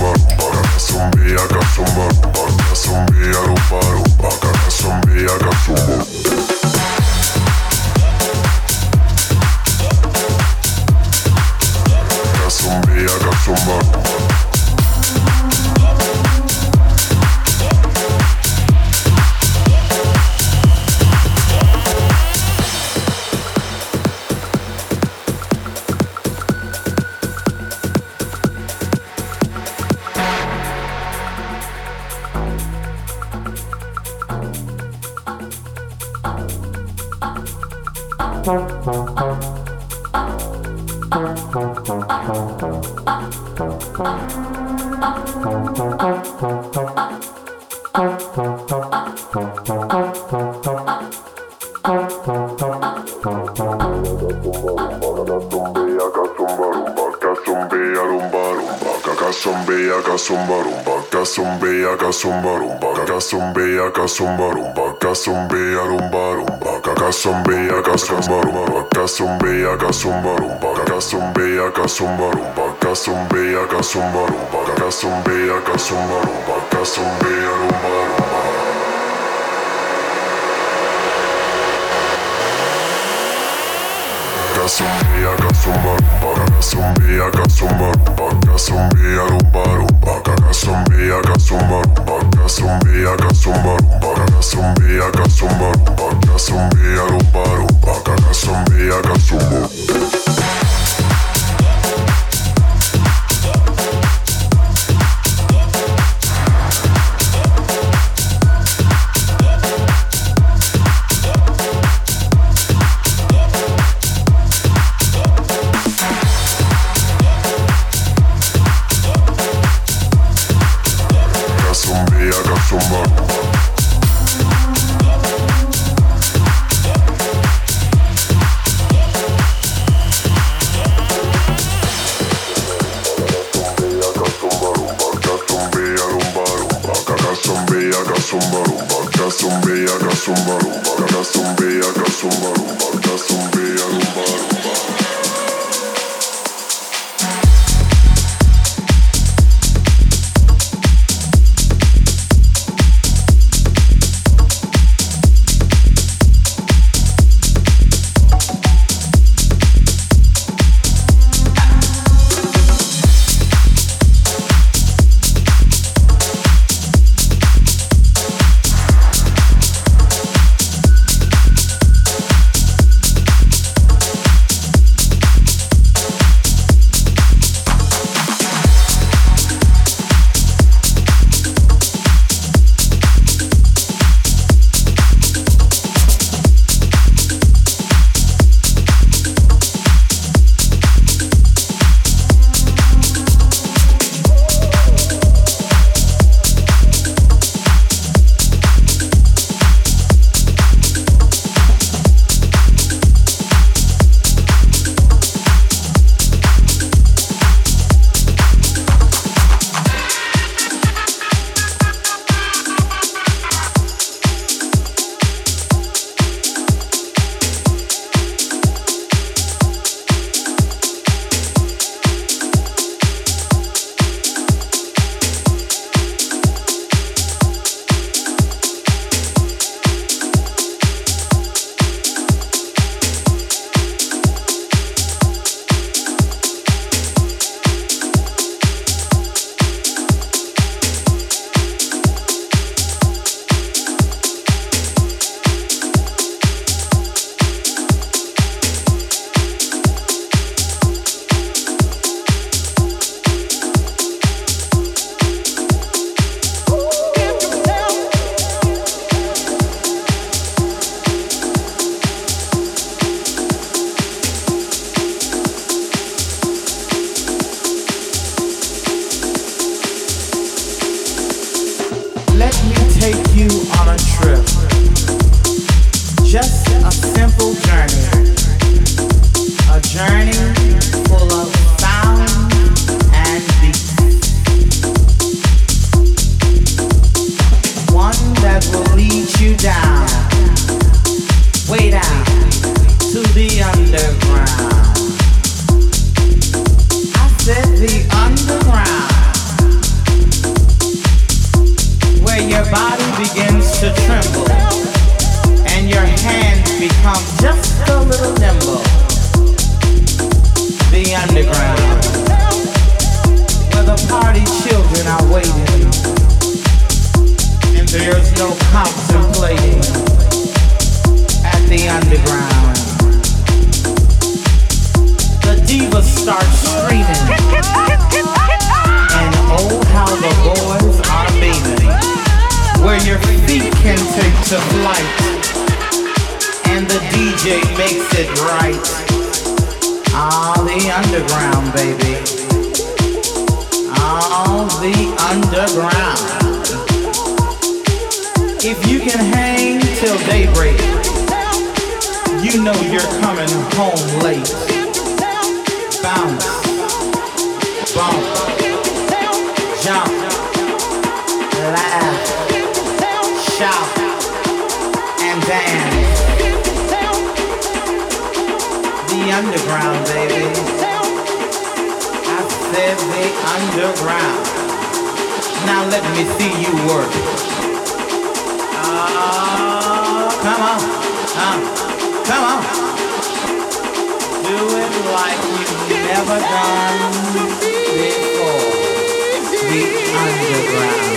Summer cazumba rumba, cazumbea rumba rumba, cazumbea cazumba rumba, cazumbea cazumba rumba, cazumbea cazumba rumba, cazumbea cazumba rumba, cazumbea cazumba rumba, cazumbea rumba rumba. Casumbia, casumbia, casumbia, casumbia, casumbia, rumba, rumba, Gasombea, gasomba, rumba, gasombea, gasomba, rumba, gasombea, gasomba, rumba, gasombea, rumba, rumba, gasombea, gasomba. DJ makes it right. Ah, the underground, baby. Ah, the underground. If you can hang till daybreak, you know you're coming home late. Bounce, bump, underground, baby. I said the underground. Now let me see you work. Ah, come on, uh, come on. Do it like you've never done before. The underground.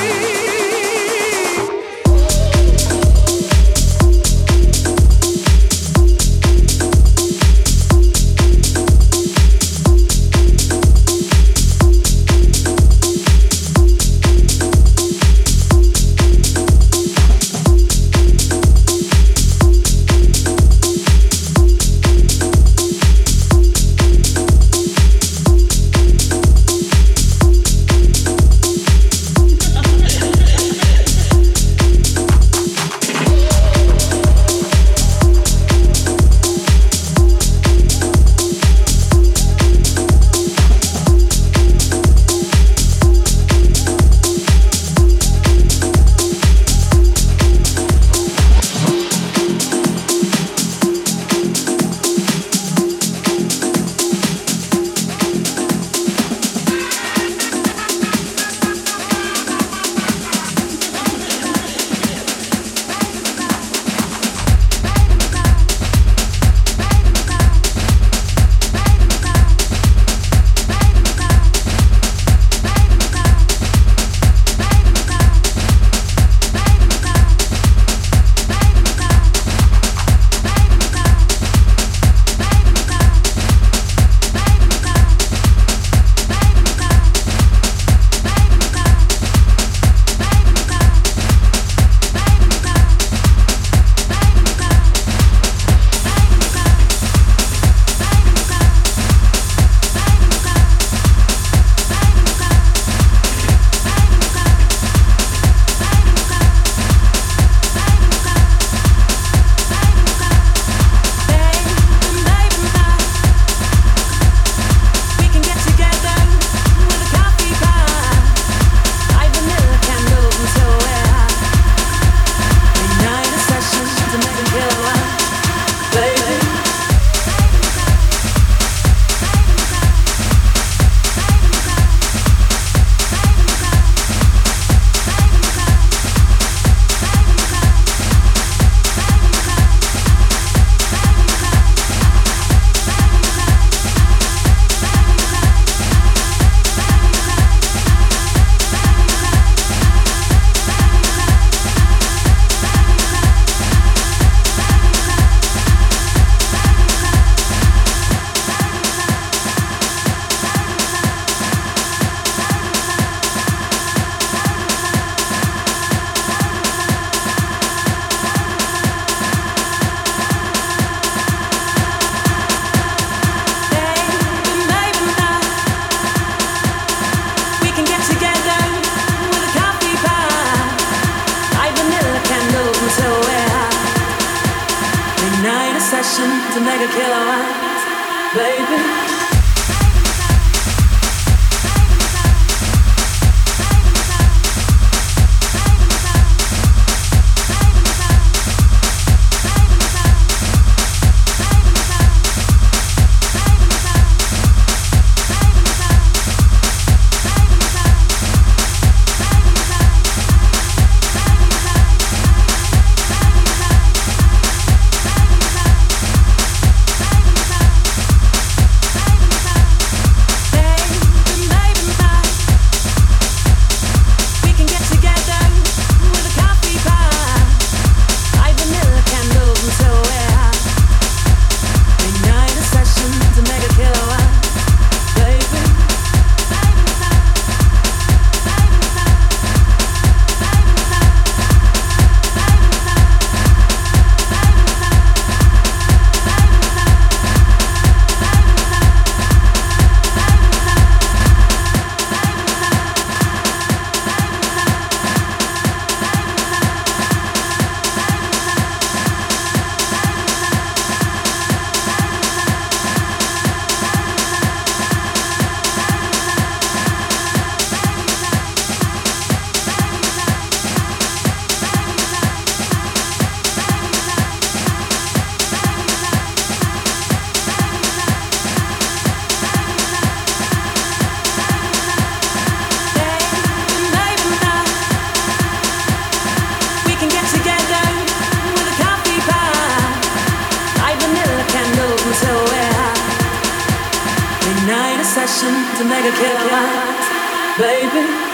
to make a killer, baby. To make a kilowatt, baby.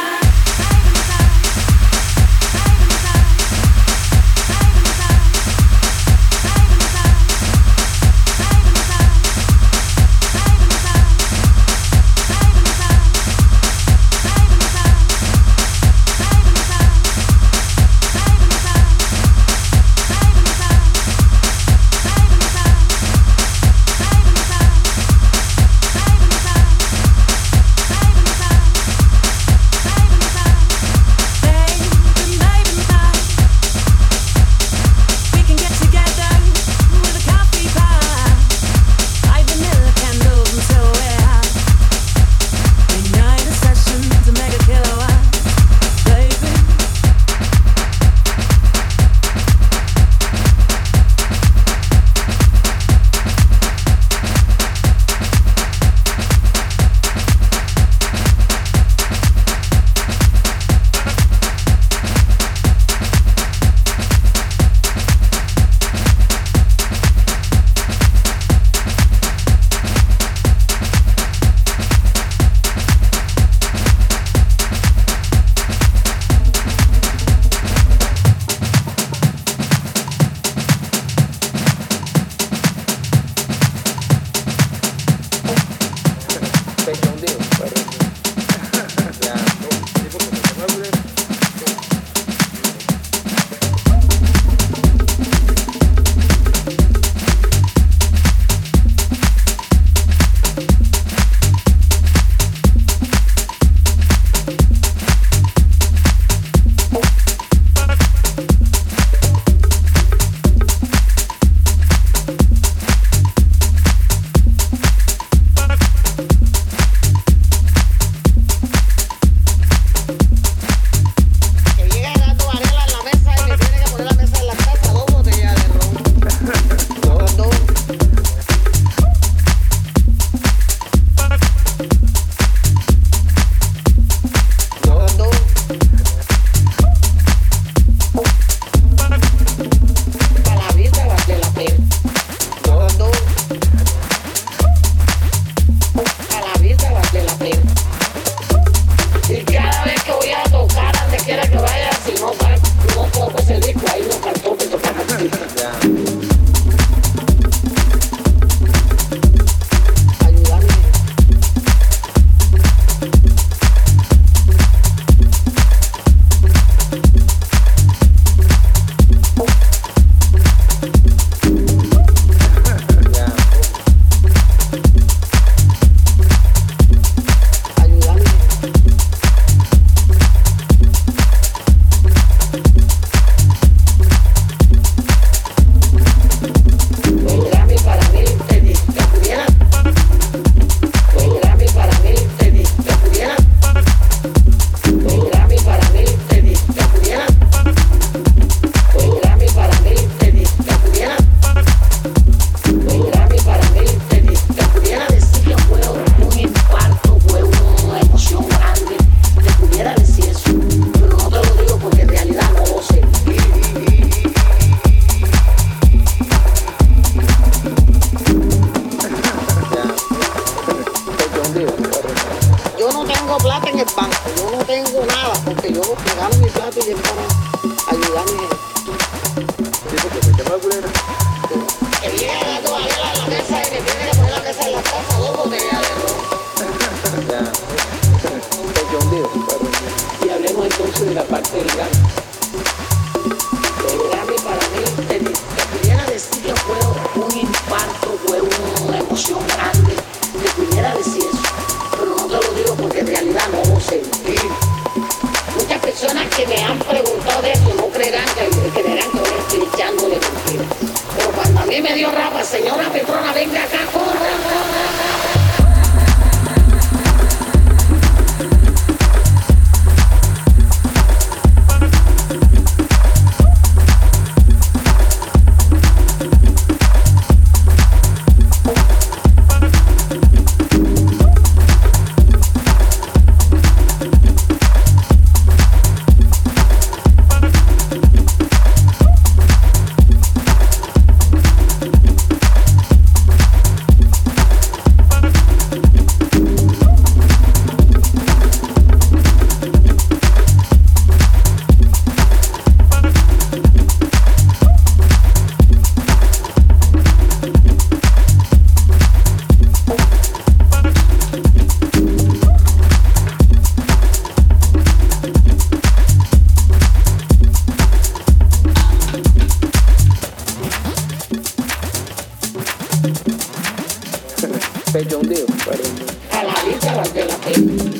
John Deere. Pero...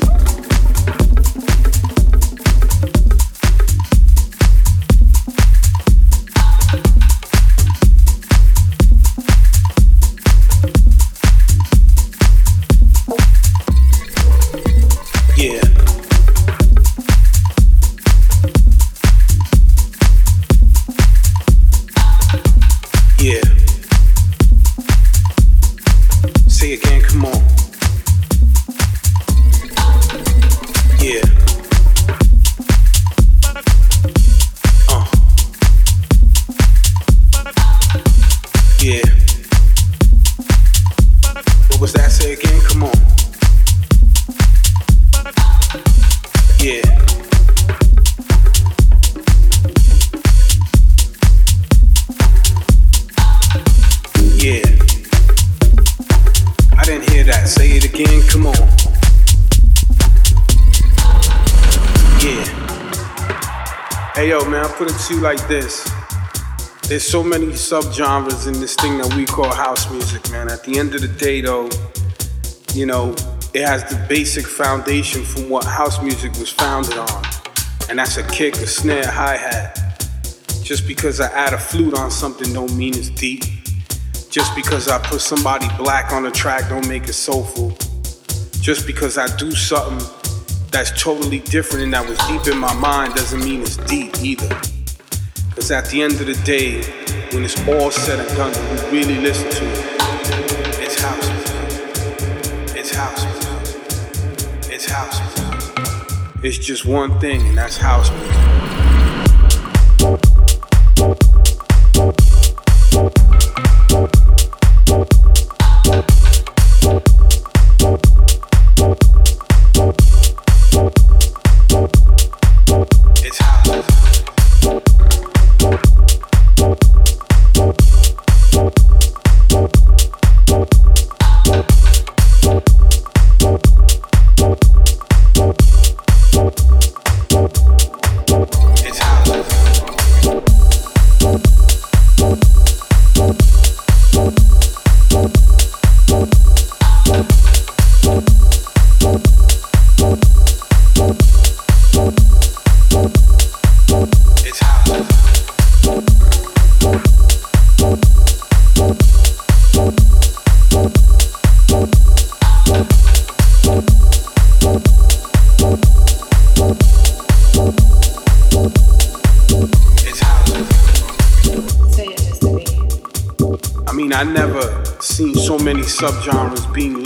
There's so many subgenres in this thing that we call house music, man. At the end of the day, though, you know, it has the basic foundation from what house music was founded on. And that's a kick, a snare, hi hat. Just because I add a flute on something don't mean it's deep. Just because I put somebody black on a track don't make it soulful. Just because I do something that's totally different and that was deep in my mind doesn't mean it's deep either. Because at the end of the day, when it's all said and done, we really listen to it. It's house music. It's house music. It's house music. It's just one thing, and that's house music.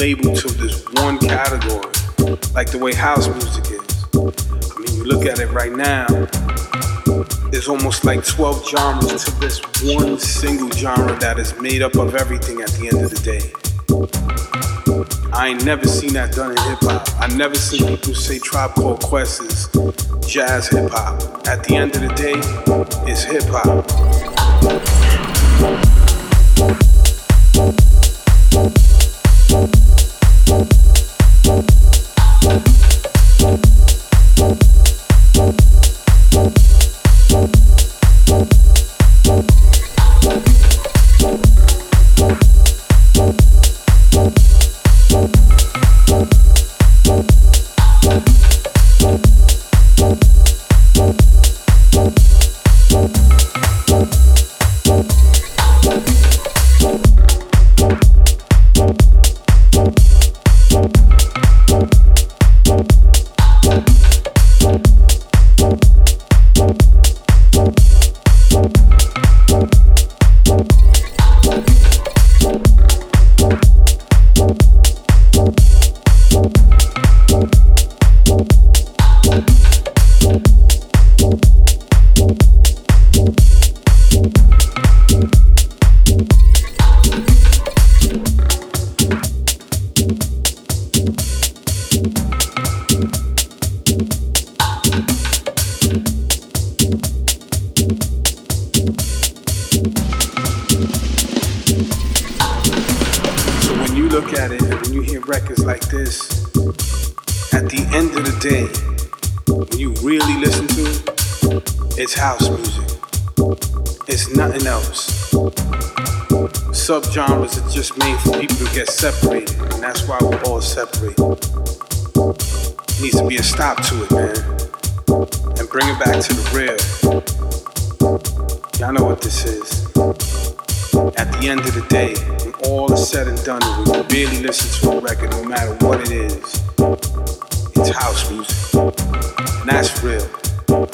labeled to this one category, like the way house music is. I mean, you look at it right now, there's almost like 12 genres to this one single genre that is made up of everything at the end of the day. I ain't never seen that done in hip hop. I never seen people say Tribe Called Quest is jazz hip hop. At the end of the day, it's hip hop. Thank you. Thank you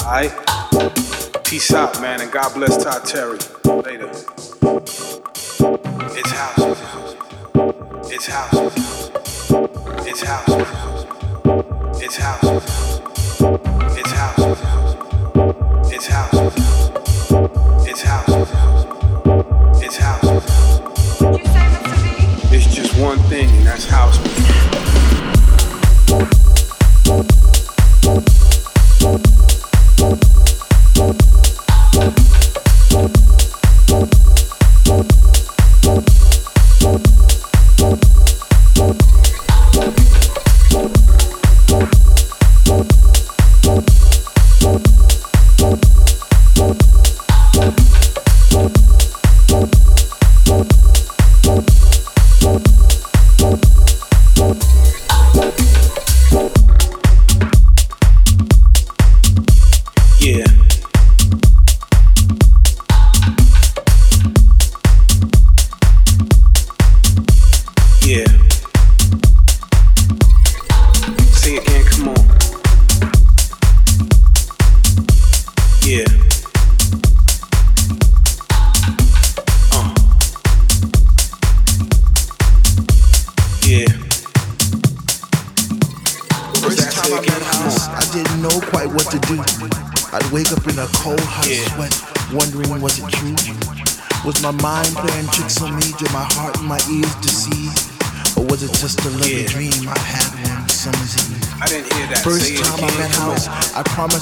Alright? Peace out, man, and God bless Todd Terry. Later. It's house. It's house. It's house. It's house.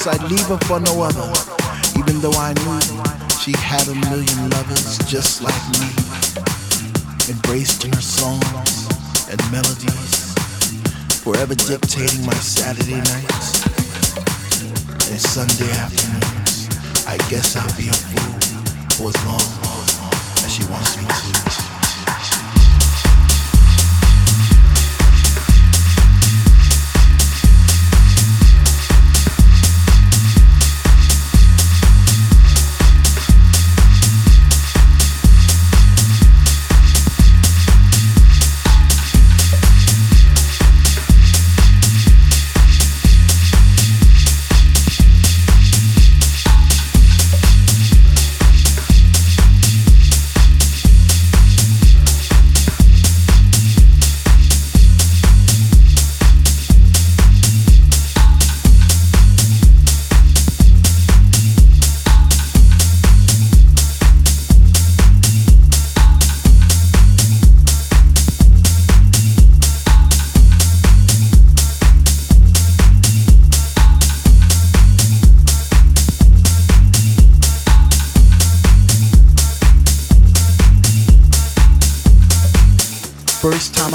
I'd leave her for no other. Even though I knew she had a million lovers just like me. Embraced in her songs and melodies, forever dictating my Saturday nights and Sunday afternoons. I guess I'll be a fool for as long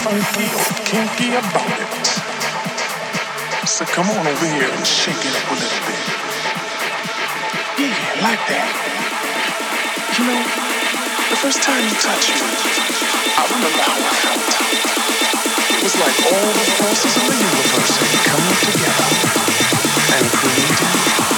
Funky, or kinky about it. So come on over here and shake it up a little bit. Yeah, like that. You know, the first time you touched me, I remember how I felt. It was like all the forces of the universe had come together and created